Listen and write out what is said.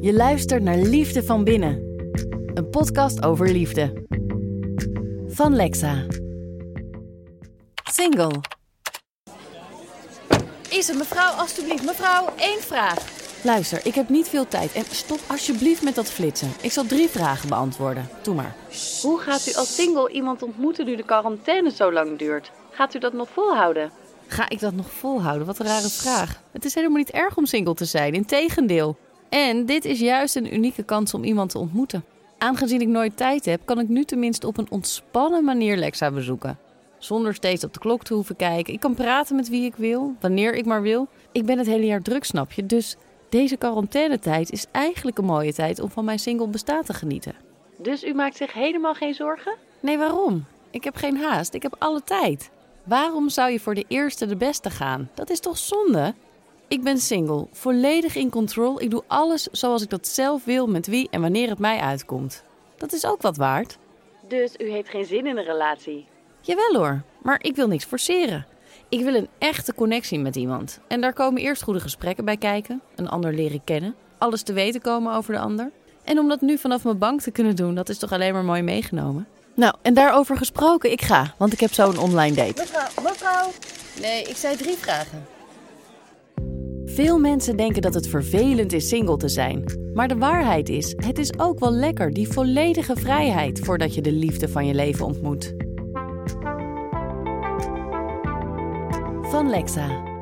Je luistert naar Liefde van Binnen, een podcast over liefde. Van Lexa. Single. Is het mevrouw, alstublieft. Mevrouw, één vraag. Luister, ik heb niet veel tijd en stop alsjeblieft met dat flitsen. Ik zal drie vragen beantwoorden. Doe maar. Hoe gaat u als single iemand ontmoeten nu de quarantaine zo lang duurt? Gaat u dat nog volhouden? Ga ik dat nog volhouden? Wat een rare vraag. Het is helemaal niet erg om single te zijn, integendeel. En dit is juist een unieke kans om iemand te ontmoeten. Aangezien ik nooit tijd heb, kan ik nu tenminste op een ontspannen manier Lexa bezoeken. Zonder steeds op de klok te hoeven kijken. Ik kan praten met wie ik wil, wanneer ik maar wil. Ik ben het hele jaar druk, snap je? Dus deze quarantainetijd is eigenlijk een mooie tijd om van mijn single bestaan te genieten. Dus u maakt zich helemaal geen zorgen? Nee, waarom? Ik heb geen haast. Ik heb alle tijd. Waarom zou je voor de eerste de beste gaan? Dat is toch zonde? Ik ben single, volledig in control. Ik doe alles zoals ik dat zelf wil, met wie en wanneer het mij uitkomt. Dat is ook wat waard. Dus u heeft geen zin in een relatie? Jawel hoor, maar ik wil niks forceren. Ik wil een echte connectie met iemand. En daar komen eerst goede gesprekken bij kijken, een ander leren kennen, alles te weten komen over de ander. En om dat nu vanaf mijn bank te kunnen doen, dat is toch alleen maar mooi meegenomen. Nou, en daarover gesproken, ik ga, want ik heb zo een online date. Mevrouw, mevrouw. Nee, ik zei drie vragen. Veel mensen denken dat het vervelend is single te zijn. Maar de waarheid is, het is ook wel lekker, die volledige vrijheid voordat je de liefde van je leven ontmoet. Van Lexa.